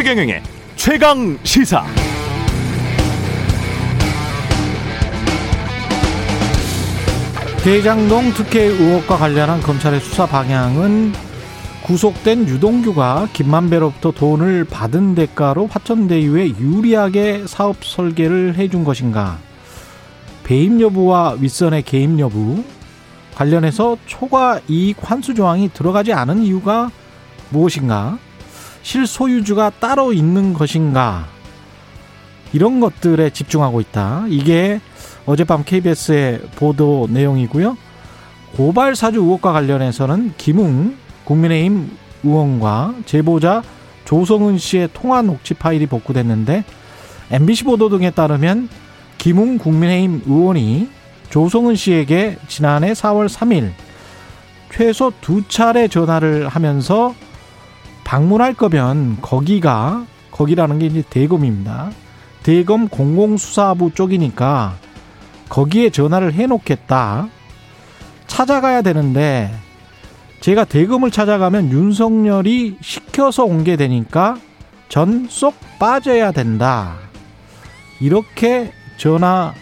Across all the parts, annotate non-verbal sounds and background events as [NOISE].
최경영의 최강 시사. 대장동 특혜 의혹과 관련한 검찰의 수사 방향은 구속된 유동규가 김만배로부터 돈을 받은 대가로 화천대유에 유리하게 사업 설계를 해준 것인가? 배임 여부와 윗선의 개입 여부 관련해서 초과 이익 환수 조항이 들어가지 않은 이유가 무엇인가? 실소유주가 따로 있는 것인가? 이런 것들에 집중하고 있다. 이게 어젯밤 KBS의 보도 내용이고요. 고발 사주 의혹과 관련해서는 김웅 국민의힘 의원과 제보자 조성은 씨의 통화 녹취 파일이 복구됐는데 MBC 보도 등에 따르면 김웅 국민의힘 의원이 조성은 씨에게 지난해 4월 3일 최소 두 차례 전화를 하면서 방문할 거면 거기가 거기라는 게 이제 대검입니다. 대검 공공수사부 쪽이니까 거기에 전화를 해놓겠다. 찾아가야 되는데 제가 대검을 찾아가면 윤석열이 시켜서 온 게 되니까 전 쏙 빠져야 된다. 이렇게 전화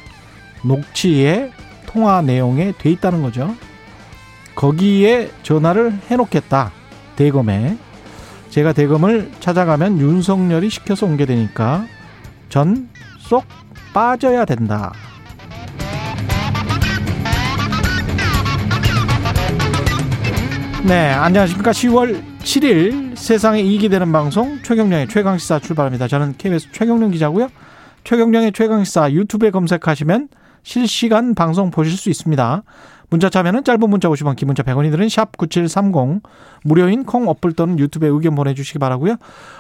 녹취에 통화 내용에 돼 있다는 거죠. 거기에 전화를 해놓겠다. 대검에. 제가 대검을 찾아가면 윤석열이 시켜서 온 게 되니까 전 쏙 빠져야 된다. 네, 안녕하십니까. 10월 7일 세상에 이익이 되는 방송 최경령의 최강시사 출발합니다. 저는 KBS 최경령 기자고요. 최경령의 최강시사 유튜브에 검색하시면 실시간 방송 보실 수 있습니다. 문자 참여는 짧은 문자 50원, 긴 문자 100원이 드는 샵 9730 무료인 콩 어플 또는 유튜브에 의견 보내주시기 바라고요.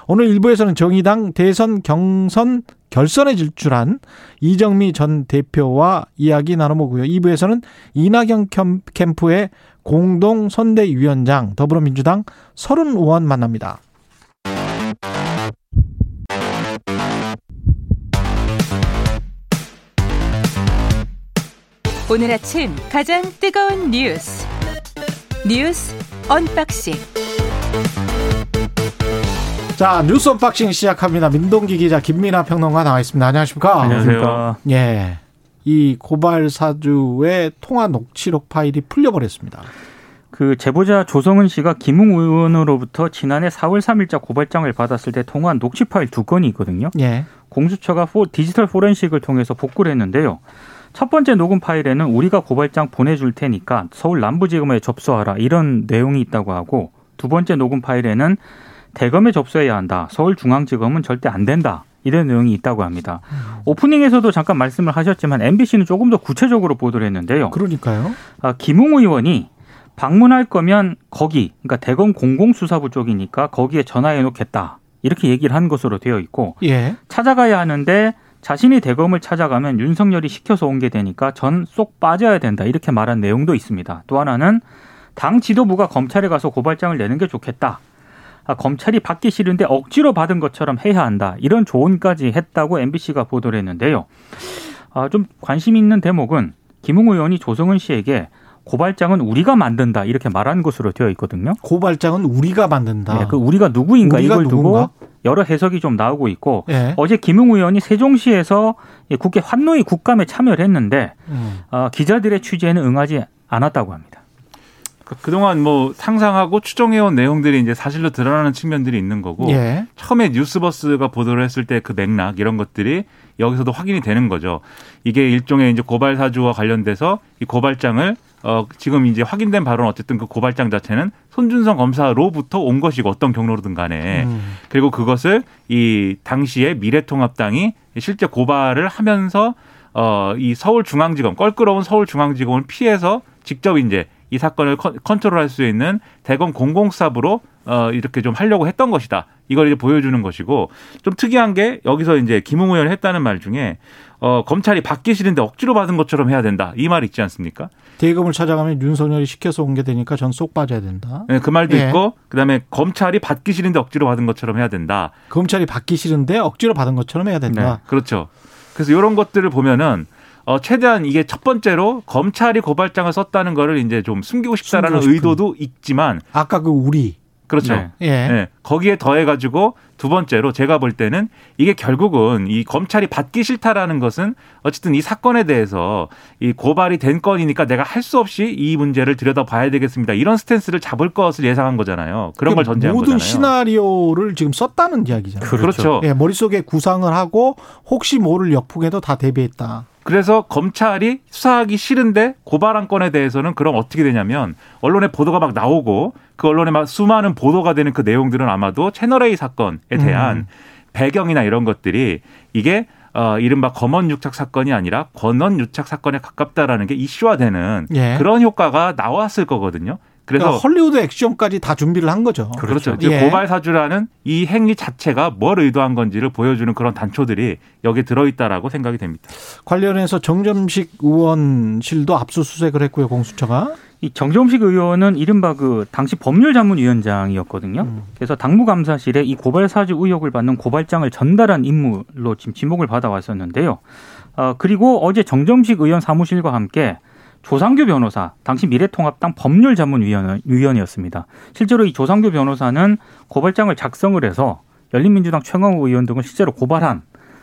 오늘 1부에서는 정의당 대선 경선 결선에 질출한 이정미 전 대표와 이야기 나눠보고요. 2부에서는 이낙연 캠프의 공동 선대위원장 더불어민주당 서른 의원 만납니다. 오늘 아침 가장 뜨거운 뉴스 뉴스 unboxing 자 뉴스 unboxing 시작합니다. 민동기 기자 김민아 평론가 나와 있습니다. 안녕하십니까? 안녕하세요. 예. 이 고발 사주의 통화 녹취록 파일이 풀려버렸습니다. 그 제보자 조성은 씨가 김웅 의원으로부터 지난해 4월 3일자 고발장을 받았을 때 통화한 녹취 파일 두 건이 있거든요. 예. 공수처가 포, 디지털 포렌식을 통해서 복구를 했는데요. 첫 번째 녹음 파일에는 우리가 고발장 보내줄 테니까 서울 남부지검에 접수하라 이런 내용이 있다고 하고 두 번째 녹음 파일에는 대검에 접수해야 한다. 서울중앙지검은 절대 안 된다. 이런 내용이 있다고 합니다. 오프닝에서도 잠깐 말씀을 하셨지만 MBC는 조금 더 구체적으로 보도를 했는데요. 그러니까요. 아, 김웅 의원이 방문할 거면 거기, 그러니까 대검 공공수사부 쪽이니까 거기에 전화해 놓겠다. 이렇게 얘기를 한 것으로 되어 있고 예. 찾아가야 하는데 자신이 대검을 찾아가면 윤석열이 시켜서 온 게 되니까 전 쏙 빠져야 된다. 이렇게 말한 내용도 있습니다. 또 하나는 당 지도부가 검찰에 가서 고발장을 내는 게 좋겠다. 아, 검찰이 받기 싫은데 억지로 받은 것처럼 해야 한다. 이런 조언까지 했다고 MBC가 보도를 했는데요. 아, 좀 관심 있는 대목은 김웅 의원이 조성은 씨에게 고발장은 우리가 만든다 이렇게 말한 것으로 되어 있거든요. 고발장은 우리가 만든다. 네, 그 우리가 누구인가 우리가 이걸 누군가? 두고 여러 해석이 좀 나오고 있고 예. 어제 김웅 의원이 세종시에서 국회 환노위 국감에 참여를 했는데 음. 어, 기자들의 취재에는 응하지 않았다고 합니다. 그- 그동안 뭐 상상하고 추정해온 내용들이 이제 사실로 드러나는 측면들이 있는 거고 예. 처음에 뉴스버스가 보도를 했을 때 그 맥락 이런 것들이 여기서도 확인이 되는 거죠. 이게 일종의 이제 고발 사주와 관련돼서 이 고발장을 어 지금 이제 확인된 바로는 어쨌든 그 고발장 자체는 손준성 검사로부터 온 것이고 어떤 경로로든 간에 음. 그리고 그것을 이 당시에 미래통합당이 실제 고발을 하면서 어 이 서울중앙지검 껄끄러운 서울중앙지검을 피해서 직접 이제 이 사건을 컨- 컨트롤할 수 있는 대검 공공수사부로 어 이렇게 좀 하려고 했던 것이다. 이걸 이제 보여주는 것이고 좀 특이한 게 여기서 이제 김웅 의원이 했다는 말 중에 어 검찰이 받기 싫은데 억지로 받은 것처럼 해야 된다. 이 말 있지 않습니까? 대검을 찾아가면 윤석열이 시켜서 온 게 되니까 전 쏙 빠져야 된다. 네, 그 말도 예. 있고 그다음에 검찰이 받기 싫은데 억지로 받은 것처럼 해야 된다. 검찰이 받기 싫은데 억지로 받은 것처럼 해야 된다. 네, 그렇죠. 그래서 이런 것들을 보면은 어, 최대한 이게 첫 번째로 검찰이 고발장을 썼다는 거를 이제 좀 숨기고 싶다라는 숨기고. 의도도 있지만 아까 그 우리 그렇죠. 네. 예. 네, 거기에 더해 가지고 두 번째로 제가 볼 때는 이게 결국은 이 검찰이 받기 싫다라는 것은 어쨌든 이 사건에 대해서 이 고발이 된 건이니까 내가 할 수 없이 이 문제를 들여다봐야 되겠습니다. 이런 스탠스를 잡을 것을 예상한 거잖아요. 그런 걸 전제한 모든 거잖아요. 시나리오를 지금 썼다는 이야기잖아요. 그렇죠. 예, 머릿속에 구상을 하고 혹시 모를 역풍에도 다 대비했다. 그래서 검찰이 수사하기 싫은데 고발한 건에 대해서는 그럼 어떻게 되냐면 언론에 보도가 막 나오고 그 언론에 막 수많은 보도가 되는 그 내용들은 아마도 채널 A 사건에 대한 음. 배경이나 이런 것들이 이게 어 이른바 검언 유착 사건이 아니라 권언 유착 사건에 가깝다라는 게 이슈화되는 예. 그런 효과가 나왔을 거거든요. 그래서 그러니까 헐리우드 액션까지 다 준비를 한 거죠. 그렇죠. 즉 예. 고발 사주라는 이 행위 자체가 뭘 의도한 건지를 보여주는 그런 단초들이 여기에 들어있다라고 생각이 됩니다. 관련해서 정점식 의원실도 압수수색을 했고요, 공수처가. 이 정점식 의원은 이른바 그 당시 법률자문위원장이었거든요. 음. 그래서 당무감사실에 이 고발 사주 의혹을 받는 고발장을 전달한 인물로 지금 지목을 받아왔었는데요. 어, 그리고 어제 정점식 의원 사무실과 함께 조상규 변호사, 당시 미래통합당 법률자문위원이었습니다. 실제로 이 조상규 변호사는 고발장을 작성을 해서 열린민주당 최강욱 의원 등을 실제로 고발한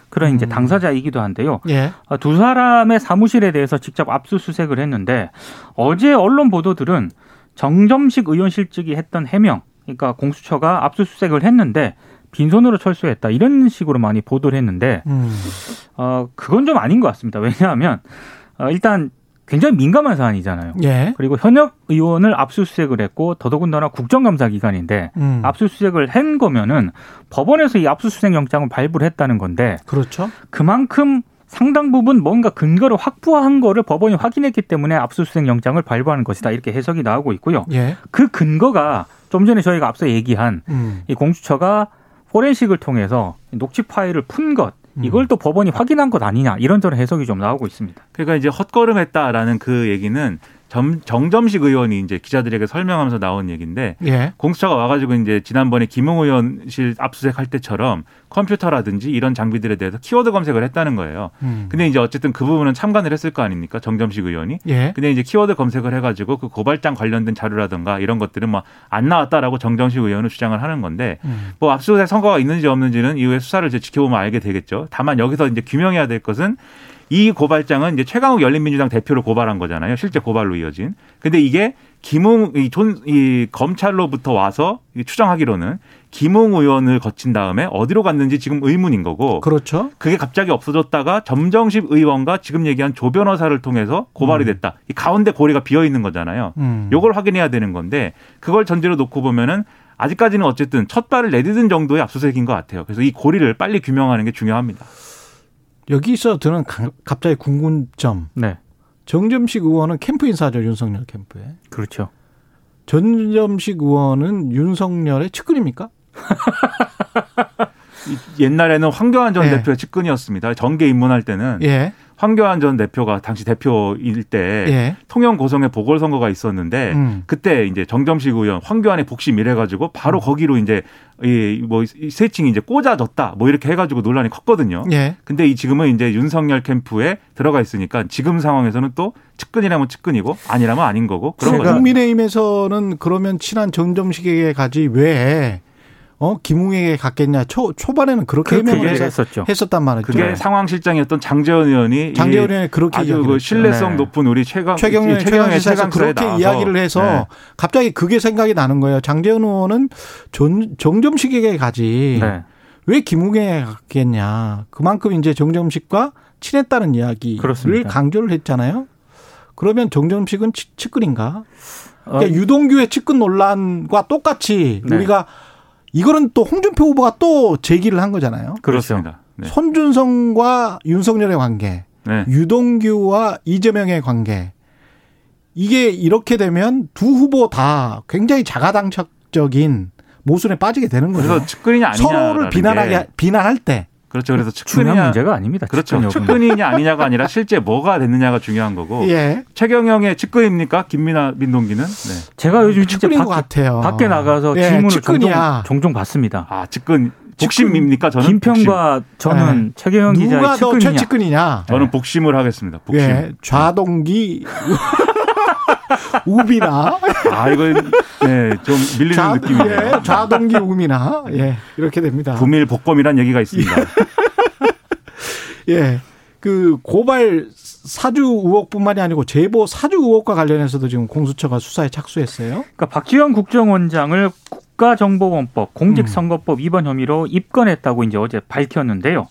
그런 이제 음. 당사자이기도 한데요. 예. 아, 두 사람의 사무실에 대해서 직접 압수수색을 했는데 어제 언론 보도들은 정점식 의원실직이 했던 해명, 그러니까 공수처가 압수수색을 했는데 빈손으로 철수했다 이런 식으로 많이 보도를 했는데 음. 어 그건 좀 아닌 것 같습니다. 왜냐하면 어, 일단 굉장히 민감한 사안이잖아요. 예. 그리고 현역 의원을 압수수색을 했고 더더군다나 국정감사 기간인데 음. 압수수색을 한 거면은 법원에서 이 압수수색 영장을 발부를 했다는 건데 그렇죠. 그만큼 상당 부분 뭔가 근거를 확보한 거를 법원이 확인했기 때문에 압수수색 영장을 발부하는 것이다 이렇게 해석이 나오고 있고요. 예. 그 근거가 좀 전에 저희가 앞서 얘기한 음. 이 공수처가 포렌식을 통해서 녹취 파일을 푼 것, 이걸 또 법원이 확인한 것 아니냐 이런저런 해석이 좀 나오고 있습니다. 그러니까 이제 헛걸음했다라는 그 얘기는 점, 정점식 의원이 이제 기자들에게 설명하면서 나온 얘기인데 예. 공수처가 와가지고 이제 지난번에 김웅 의원실 압수수색할 때처럼 컴퓨터라든지 이런 장비들에 대해서 키워드 검색을 했다는 거예요. 음. 근데 이제 어쨌든 그 부분은 참관을 했을 거 아닙니까? 정점식 의원이. 예. 근데 이제 키워드 검색을 해가지고 그 고발장 관련된 자료라든가 이런 것들은 뭐 안 나왔다라고 정점식 의원은 주장을 하는 건데 음. 뭐 압수수색 성과가 있는지 없는지는 이후에 수사를 이제 지켜보면 알게 되겠죠. 다만 여기서 이제 규명해야 될 것은 이 고발장은 이제 최강욱 열린민주당 대표를 고발한 거잖아요. 실제 고발로 이어진. 근데 이게 김웅 이, 존, 이 검찰로부터 와서 이 추정하기로는 김웅 의원을 거친 다음에 어디로 갔는지 지금 의문인 거고 그렇죠. 그게 갑자기 없어졌다가 정점식 의원과 지금 얘기한 조 변호사를 통해서 고발이 됐다. 이 가운데 고리가 비어 있는 거잖아요. 음. 요걸 확인해야 되는 건데 그걸 전제로 놓고 보면은 아직까지는 어쨌든 첫 발을 내딛은 정도의 압수수색인 것 같아요. 그래서 이 고리를 빨리 규명하는 게 중요합니다. 여기서 저는 가- 갑자기 궁금점. 네, 정점식 의원은 캠프 인사죠, 윤석열 캠프에. 그렇죠. 전점식 의원은 윤석열의 측근입니까? 이- [LAUGHS] 옛날에는 황교안 전 예. 대표의 측근이었습니다. 정계 입문할 때는 예. 황교안 전 대표가 당시 대표일 때 예. 통영 고성에 보궐선거가 있었는데 음. 그때 이제 정점식 의원 황교안의 복심 이래가지고 바로 거기로 이제 이뭐 세칭이 이제 꽂아졌다 뭐 이렇게 해가지고 논란이 컸거든요. 예. 근데 이 지금은 이제 윤석열 캠프에 들어가 있으니까 지금 상황에서는 또 측근이라면 측근이고 아니라면 아닌 거고 그런 거죠. 국민의힘에서는 그러면 친한 정점식에게 가지 왜 어, 김웅에게 갔겠냐. 초, 초반에는 그렇게 그렇게 해명을 했었죠. 했었단 말이죠. 그게 네. 상황 실장이었던 장재원 의원이 장재원 이 의원이 그렇게 아주 그 했죠. 신뢰성 네. 높은 우리 최강 최경련 최경의 최강시사에서 최강사에 그렇게 나와서 이야기를 해서 네. 갑자기 그게 생각이 나는 거예요. 장재원 의원은 전, 정점식에게 가지 네. 왜 김웅에게 갔겠냐. 그만큼 이제 정점식과 친했다는 이야기를 그렇습니다. 강조를 했잖아요. 그러면 정점식은 치- 측근인가? 어, 그러니까 유동규의 측근 논란과 똑같이 네. 우리가 이거는 또 홍준표 후보가 또 제기를 한 거잖아요. 그렇습니다. 네. 손준성과 윤석열의 관계, 네. 유동규와 이재명의 관계. 이게 이렇게 되면 두 후보 다 굉장히 자가당착적인 모순에 빠지게 되는 거죠. 그래서 측근이냐 아니냐 서로를 비난하게 비난할 때 그렇죠. 그래서 중요한 측근이냐 문제가 아닙니다. 그렇죠. 측근. 측근이냐 아니냐가 아니라 실제 뭐가 됐느냐가 중요한 거고 예. 최경영의 측근입니까? 김민아 민동기는 네. 제가 요즘 진짜 측근인 것 밖에, 같아요. 밖에 나가서 예, 질문을 종종, 측근이야. 종종 받습니다. 아 측근 복심입니까? 저는 김평과 저는 최경영 누가 기자의 더 측근이냐. 최측근이냐? 복심. 저는 복심을 하겠습니다. 복심. 예, 좌동기 [LAUGHS] [LAUGHS] 우비나 아 이거 네좀 밀리는 좌, 느낌이에요. 예, 좌동기 우미나 예 이렇게 됩니다. 구밀 복검이란 얘기가 있습니다. [LAUGHS] 예. 그 고발 사주 의혹뿐만이 아니고 제보 사주 의혹과 관련해서도 지금 공수처가 수사에 착수했어요. 그러니까 박지원 국정원장을 국가정보원법, 공직선거법 위반 혐의로 입건했다고 이제 어제 밝혔는데요.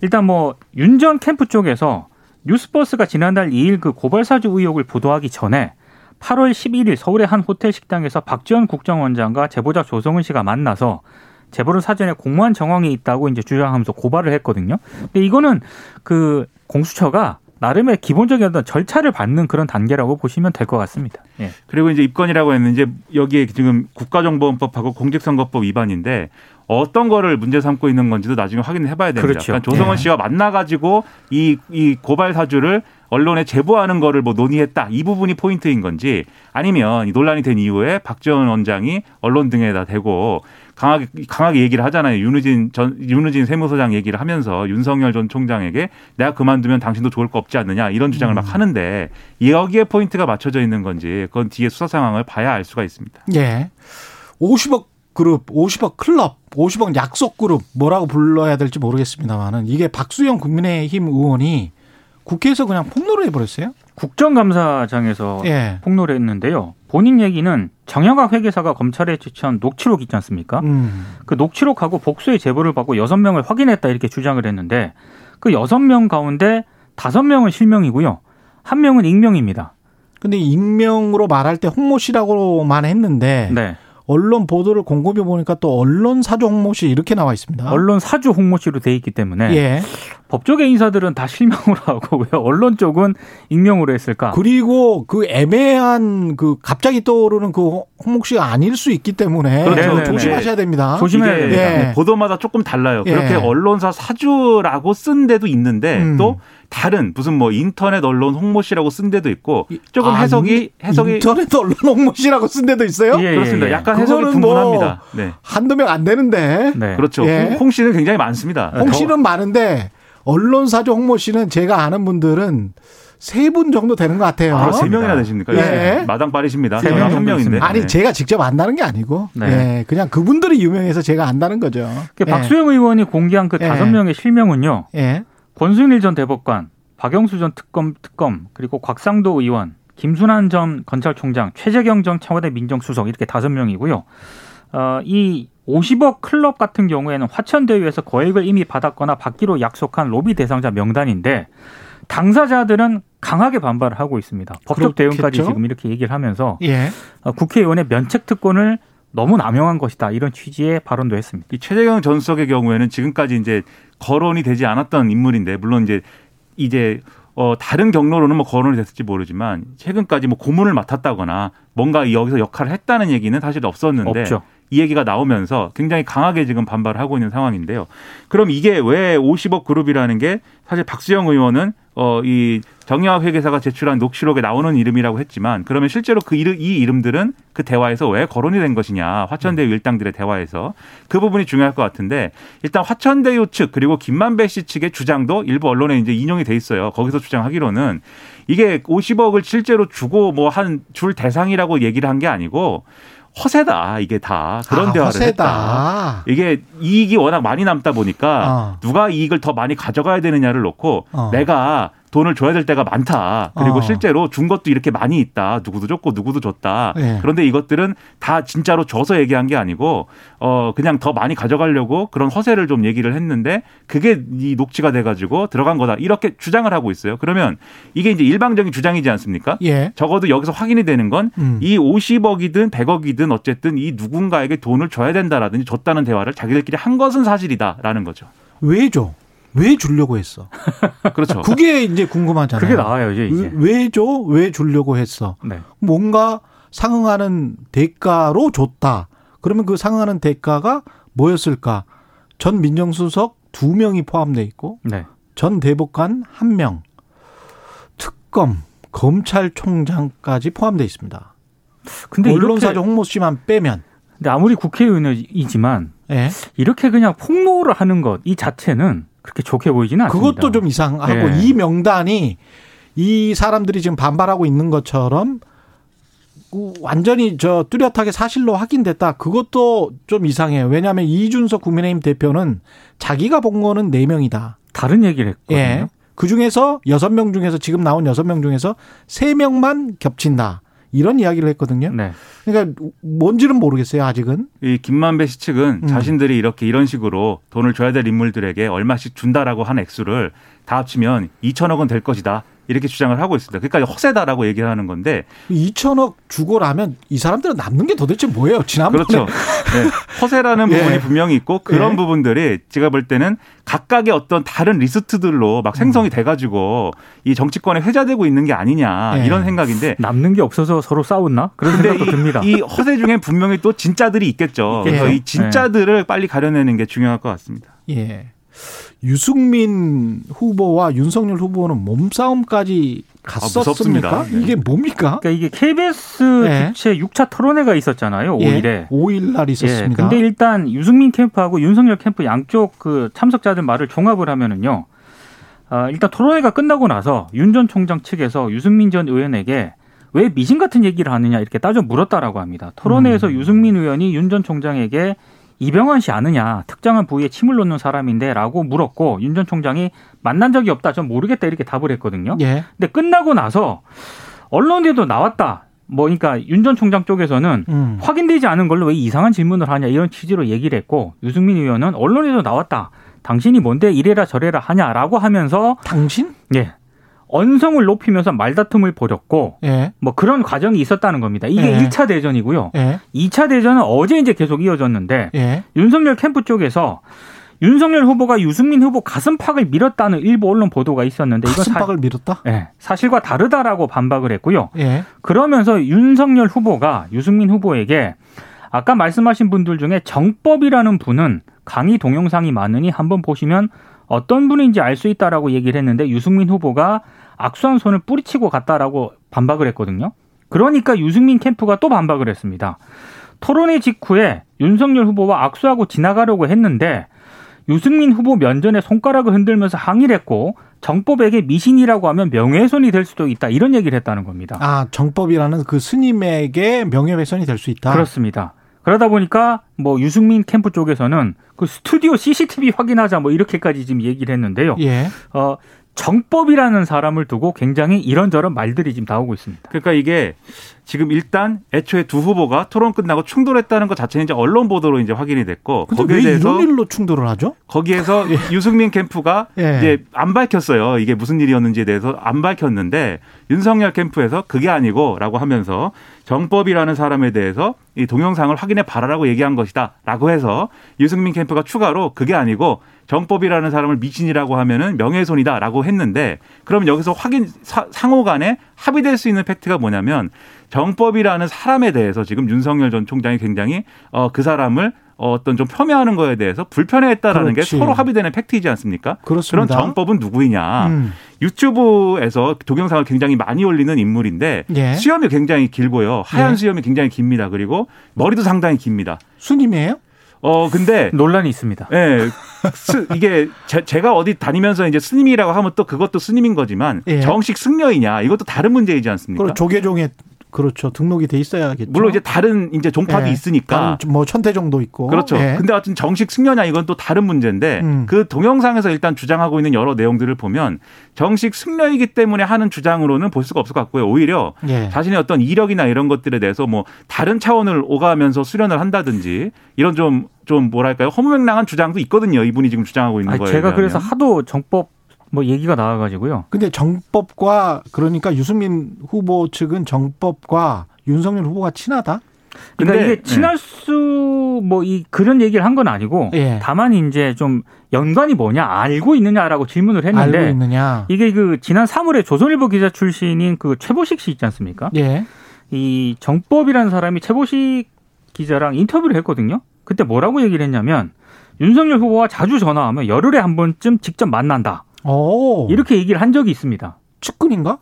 일단 뭐 윤 전 캠프 쪽에서 뉴스버스가 지난달 2일 그 고발 사주 의혹을 보도하기 전에 8월 11일 서울의 한 호텔 식당에서 박지원 국정원장과 제보자 조성은 씨가 만나서 제보를 사전에 공무원 정황이 있다고 이제 주장하면서 고발을 했거든요. 근데 이거는 그 공수처가 나름의 기본적인 어떤 절차를 밟는 그런 단계라고 보시면 될 것 같습니다. 예. 그리고 이제 입건이라고 했는데 여기에 지금 국가정보원법하고 공직선거법 위반인데 어떤 거를 문제 삼고 있는 건지도 나중에 확인해 봐야 됩니다. 그렇죠. 그러니까 조성원 예. 씨와 만나 가지고 이, 이 고발 사주를 언론에 제보하는 거를 뭐 논의했다. 이 부분이 포인트인 건지 아니면 이 논란이 된 이후에 박지원 원장이 언론 등에다 대고 강하게 강하게 얘기를 하잖아요. 윤우진 전 윤우진 세무서장 얘기를 하면서 윤석열 전 총장에게 내가 그만두면 당신도 좋을 거 없지 않느냐 이런 주장을 막 하는데 여기에 포인트가 맞춰져 있는 건지 그건 뒤에 수사 상황을 봐야 알 수가 있습니다. 예. 50억 그룹, 50억 클럽, 50억 약속 그룹 뭐라고 불러야 될지 모르겠습니다만은 이게 박수영 국민의힘 의원이 국회에서 그냥 폭로를 해버렸어요. 국정감사장에서 예. 폭로를 했는데요. 본인 얘기는 정영학 회계사가 검찰에 제출한 녹취록 있지 않습니까? 음. 그 녹취록하고 복수의 제보를 받고 여섯 명을 확인했다 이렇게 주장을 했는데 그 여섯 명 가운데 다섯 명은 실명이고요. 한 명은 익명입니다. 근데 익명으로 말할 때 홍모 씨라고만 했는데 네. 언론 보도를 곰곰이 보니까 또 언론 사주 홍모 씨 이렇게 나와 있습니다. 언론 사주 홍모 씨로 돼 있기 때문에 예. 법조계 인사들은 다 실명으로 하고 왜 언론 쪽은 익명으로 했을까? 그리고 그 애매한 그 갑자기 떠오르는 그 홍목 씨가 아닐 수 있기 때문에 그렇죠. 조심하셔야 됩니다. 조심해야 됩니다. 예. 보도마다 조금 달라요. 예. 그렇게 언론사 사주라고 쓴 데도 있는데 음. 또 다른 무슨 뭐 인터넷 언론 홍모 씨라고 쓴 데도 있고 조금 아, 해석이 해석이 인터넷 언론 홍모 씨라고 쓴 데도 있어요? 예, 그렇습니다. 예. 약간 해석이 뭐 분분합니다. 네. 한두 명 안 되는데 네. 그렇죠. 예. 홍, 홍 씨는 굉장히 많습니다. 홍 씨는 많은데 언론 사주 홍모 씨는 제가 아는 분들은 세 분 정도 되는 것 같아요. 아, 세 명이나 되십니까? 예. 마당 빠르십니다. 세 명 한 정도 명인데. 아니 네. 제가 직접 안다는 게 아니고 네. 예, 그냥 그분들이 유명해서 제가 안다는 거죠. 그 예. 박수영 의원이 공개한 그 예. 다섯 명의 실명은요. 예. 권순일 전 대법관, 박영수 전 특검 특검, 그리고 곽상도 의원, 김순환 전 검찰총장, 최재경 전 청와대 민정수석 이렇게 다섯 명이고요. 어, 이 50억 클럽 같은 경우에는 화천대유에서 거액을 이미 받았거나 받기로 약속한 로비 대상자 명단인데 당사자들은 강하게 반발을 하고 있습니다. 법적 그렇겠죠? 대응까지 지금 이렇게 얘기를 하면서 예. 어, 국회의원의 면책 특권을 너무 남용한 것이다 이런 취지의 발언도 했습니다. 이 최재경 전 수석의 경우에는 지금까지 이제 거론이 되지 않았던 인물인데 물론 이제 이제 어 다른 경로로는 뭐 거론이 됐을지 모르지만 최근까지 뭐 고문을 맡았다거나 뭔가 여기서 역할을 했다는 얘기는 사실 없었는데 없죠. 이 얘기가 나오면서 굉장히 강하게 지금 반발을 하고 있는 상황인데요. 그럼 이게 왜 50억 그룹이라는 게 사실 박수영 의원은 어 이 정영학 회계사가 제출한 녹취록에 나오는 이름이라고 했지만 그러면 실제로 그 이름 이 이름들은 그 대화에서 왜 거론이 된 것이냐 화천대유 일당들의 대화에서 그 부분이 중요할 것 같은데 일단 화천대유 측 그리고 김만배 씨 측의 주장도 일부 언론에 이제 인용이 돼 있어요. 거기서 주장하기로는 이게 50억을 실제로 주고 뭐 한 줄 대상이라고 얘기를 한 게 아니고 허세다 이게 다 그런 아, 대화를 했다. 허세다. 이게 이익이 워낙 많이 남다 보니까 어. 누가 이익을 더 많이 가져가야 되느냐를 놓고 어. 내가 돈을 줘야 될 때가 많다. 그리고 어. 실제로 준 것도 이렇게 많이 있다. 누구도 줬고 누구도 줬다. 예. 그런데 이것들은 다 진짜로 줘서 얘기한 게 아니고 어 그냥 더 많이 가져가려고 그런 허세를 좀 얘기를 했는데 그게 이 녹취가 돼 가지고 들어간 거다. 이렇게 주장을 하고 있어요. 그러면 이게 이제 일방적인 주장이지 않습니까? 예. 적어도 여기서 확인이 되는 건 음. 이 50억이든 100억이든 어쨌든 이 누군가에게 돈을 줘야 된다라든지 줬다는 대화를 자기들끼리 한 것은 사실이다라는 거죠. 왜 줘? 왜 주려고 했어? [LAUGHS] 그렇죠. 그게 이제 궁금하잖아요. 그게 나와요 이제. 이제. 왜 줘? 왜 주려고 했어? 네. 뭔가 상응하는 대가로 줬다. 그러면 그 상응하는 대가가 뭐였을까? 전 민정수석 두 명이 포함돼 있고 네. 전 대법관 한 명, 특검, 검찰총장까지 포함돼 있습니다. 근데 언론사죠 홍모 씨만 빼면. 근데 아무리 국회의원이지만 예. 이렇게 그냥 폭로를 하는 것 이 자체는 그렇게 좋게 보이지는 않습니다. 그것도 좀 이상하고 예. 이 명단이 이 사람들이 지금 반발하고 있는 것처럼 완전히 저 뚜렷하게 사실로 확인됐다. 그것도 좀 이상해요. 왜냐하면 이준석 국민의힘 대표는 자기가 본 거는 4명이다. 다른 얘기를 했거든요. 예. 그 중에서 6명 중에서 지금 나온 6명 중에서 3명만 겹친다. 이런 이야기를 했거든요. 네. 그러니까 뭔지는 모르겠어요, 아직은. 이 김만배 씨 측은 음. 자신들이 이렇게 이런 식으로 돈을 줘야 될 인물들에게 얼마씩 준다라고 한 액수를 다 합치면 2천억 원 될 것이다. 이렇게 주장을 하고 있습니다. 그러니까 허세다라고 얘기를 하는 건데 2천억 주고라면 이 사람들은 남는 게 도대체 뭐예요? 지난번에 그렇죠. 네. 허세라는 [LAUGHS] 예. 부분이 분명히 있고 그런 예. 부분들이 제가 볼 때는 각각의 어떤 다른 리스트들로 막 음. 생성이 돼가지고 이 정치권에 회자되고 있는 게 아니냐 예. 이런 생각인데 남는 게 없어서 서로 싸웠나? 그런 생각도 듭니다. 이, 이 허세 중에 분명히 또 진짜들이 있겠죠. 있겠죠. 그래서 예. 이 진짜들을 빨리 가려내는 게 중요할 것 같습니다. 예. 유승민 후보와 윤석열 후보는 몸싸움까지 갔었습니까? 네. 이게 뭡니까? 그러니까 이게 KBS 예. 주최 6차 토론회가 있었잖아요. 5일에. 예. 5일 날 예, 있었습니다. 근데 일단 유승민 캠프하고 윤석열 캠프 양쪽 그 참석자들 말을 종합을 하면은요. 아, 일단 토론회가 끝나고 나서 윤 전 총장 측에서 유승민 전 의원에게 왜 미신 같은 얘기를 하느냐 이렇게 따져 물었다라고 합니다. 토론회에서 음. 유승민 의원이 윤 전 총장에게 이병헌 씨 아느냐 특정한 부위에 침을 놓는 사람인데라고 물었고 윤 전 총장이 만난 적이 없다 전 모르겠다 이렇게 답을 했거든요. 예. 근데 끝나고 나서 언론에도 나왔다. 뭐 그러니까 윤 전 총장 쪽에서는 음. 확인되지 않은 걸로 왜 이상한 질문을 하냐 이런 취지로 얘기를 했고 유승민 의원은 언론에도 나왔다. 당신이 뭔데 이래라 저래라 하냐라고 하면서 당신? 예. 언성을 높이면서 말다툼을 벌였고 예. 뭐 그런 과정이 있었다는 겁니다. 이게 예. 일 1차 대전이고요. 예. 이 2차 대전은 어제 이제 계속 이어졌는데 예. 윤석열 캠프 쪽에서 윤석열 후보가 유승민 후보 가슴팍을 밀었다는 일부 언론 보도가 있었는데 이건 사, 가슴팍을 밀었다? 예, 사실과 다르다라고 반박을 했고요. 예. 그러면서 윤석열 후보가 유승민 후보에게 아까 말씀하신 분들 중에 정법이라는 분은 강의 동영상이 많으니 한번 보시면 어떤 분인지 알 수 있다라고 얘기를 했는데 유승민 후보가 악수한 손을 뿌리치고 갔다라고 반박을 했거든요. 그러니까 유승민 캠프가 또 반박을 했습니다. 토론회 직후에 윤석열 후보와 악수하고 지나가려고 했는데 유승민 후보 면전에 손가락을 흔들면서 항의를 했고 정법에게 미신이라고 하면 명예훼손이 될 수도 있다 이런 얘기를 했다는 겁니다. 아, 정법이라는 그 스님에게 명예훼손이 될 수 있다. 그렇습니다. 그러다 보니까 뭐 유승민 캠프 쪽에서는 그 스튜디오 CCTV 확인하자 뭐 이렇게까지 지금 얘기를 했는데요. 예. 어, 정법이라는 사람을 두고 굉장히 이런저런 말들이 지금 나오고 있습니다. 그러니까 이게 지금 일단 애초에 두 후보가 토론 끝나고 충돌했다는 것 자체는 이제 언론 보도로 이제 확인이 됐고 근데 거기에 왜 대해서 이런 일로 충돌을 하죠? 거기에서 [LAUGHS] 유승민 캠프가 예. 이제 안 밝혔어요. 이게 무슨 일이었는지에 대해서 안 밝혔는데 윤석열 캠프에서 그게 아니고라고 하면서 정법이라는 사람에 대해서 이 동영상을 확인해 봐라라고 얘기한 것이다라고 해서 유승민 캠프가 추가로 그게 아니고 정법이라는 사람을 미친이라고 하면은 명예훼손이다라고 했는데 그럼 여기서 확인 사- 상호 간에 합의될 수 있는 팩트가 뭐냐면 정법이라는 사람에 대해서 지금 윤석열 전 총장이 굉장히 어 그 사람을 어떤 좀 폄훼하는 거에 대해서 불편해했다라는 그렇지. 게 서로 합의되는 팩트이지 않습니까? 그렇습니다. 그런 정법은 누구이냐? 음. 유튜브에서 동영상을 굉장히 많이 올리는 인물인데 예. 수염이 굉장히 길고요. 하얀 예. 수염이 굉장히 깁니다. 그리고 머리도 상당히 깁니다. 스님이에요? 어 근데 논란이 있습니다. 예. 스- 이게 제, 가 어디 다니면서 이제 스님이라고 하면 또 그것도 스님인 거지만 예. 정식 승려이냐 이것도 다른 문제이지 않습니까? 조계종에 그렇죠. 등록이 돼 있어야겠죠. 물론 이제 다른 이제 종파도 예. 있으니까 다른 뭐 천태종도 있고. 그렇죠. 예. 근데 하여튼 정식 승려냐 이건 또 다른 문제인데 음. 그 동영상에서 일단 주장하고 있는 여러 내용들을 보면 정식 승려이기 때문에 하는 주장으로는 볼 수가 없을 것 같고요. 오히려 예. 자신의 어떤 이력이나 이런 것들에 대해서 뭐 다른 차원을 오가면서 수련을 한다든지 이런 좀, 좀 뭐랄까요. 허무맹랑한 주장도 있거든요. 이분이 지금 주장하고 있는 아니, 거예요. 제가 그래서 하도 정법 뭐 얘기가 나와가지고요. 근데 정법과 그러니까 유승민 후보 측은 정법과 윤석열 후보가 친하다? 그러니까 근데, 이게 친할 수뭐 이 그런 얘기를 한 건 아니고 예. 다만 이제 좀 연관이 뭐냐 알고 있느냐라고 질문을 했는데 알고 있느냐? 이게 그 지난 3월에 조선일보 기자 출신인 그 최보식 씨 있지 않습니까? 예. 이 정법이라는 사람이 최보식 기자랑 인터뷰를 했거든요. 그때 뭐라고 얘기를 했냐면 윤석열 후보와 자주 전화하면 열흘에 한 번쯤 직접 만난다. 오. 이렇게 얘기를 한 적이 있습니다. 측근인가?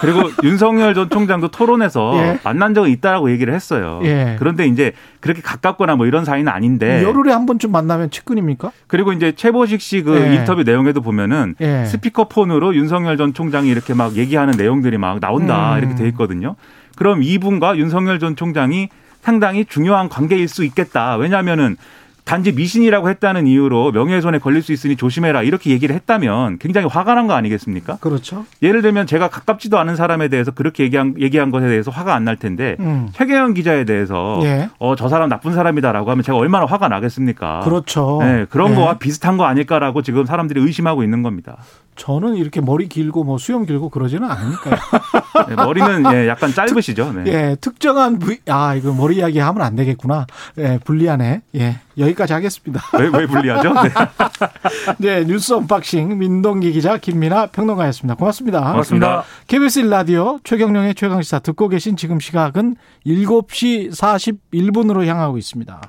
그리고 [LAUGHS] 윤석열 전 총장도 토론에서 예. 만난 적은 있다라고 얘기를 했어요. 예. 그런데 이제 그렇게 가깝거나 뭐 이런 사이는 아닌데 열흘에 한 번쯤 만나면 측근입니까? 그리고 이제 최보식 씨그 예. 인터뷰 내용에도 보면은 예. 스피커폰으로 윤석열 전 총장이 이렇게 막 얘기하는 내용들이 막 나온다 음. 이렇게 돼 있거든요. 그럼 이분과 윤석열 전 총장이 상당히 중요한 관계일 수 있겠다. 왜냐하면은 단지 미신이라고 했다는 이유로 명예훼손에 걸릴 수 있으니 조심해라 이렇게 얘기를 했다면 굉장히 화가 난 거 아니겠습니까? 그렇죠. 예를 들면 제가 가깝지도 않은 사람에 대해서 그렇게 얘기한, 얘기한 것에 대해서 화가 안 날 텐데 음. 최경영 기자에 대해서 예. 어, 저 사람 나쁜 사람이다라고 하면 제가 얼마나 화가 나겠습니까? 그렇죠. 네, 그런 예. 거와 비슷한 거 아닐까라고 지금 사람들이 의심하고 있는 겁니다. 저는 이렇게 머리 길고 뭐 수염 길고 그러지는 않으니까요. [LAUGHS] 네, 머리는 예, 약간 짧으시죠. 네. 예, 특정한 부위, 아, 이거 머리 이야기 하면 안 되겠구나. 예, 불리하네. 예, 여기까지 하겠습니다. [LAUGHS] 왜, 왜 불리하죠? 네. [LAUGHS] 네, 뉴스 unboxing 민동기 기자 김민아 평론가였습니다. 고맙습니다. 고맙습니다. KBS 라디오 최경영의 최강시사 듣고 계신 지금 시각은 7시 41분으로 향하고 있습니다.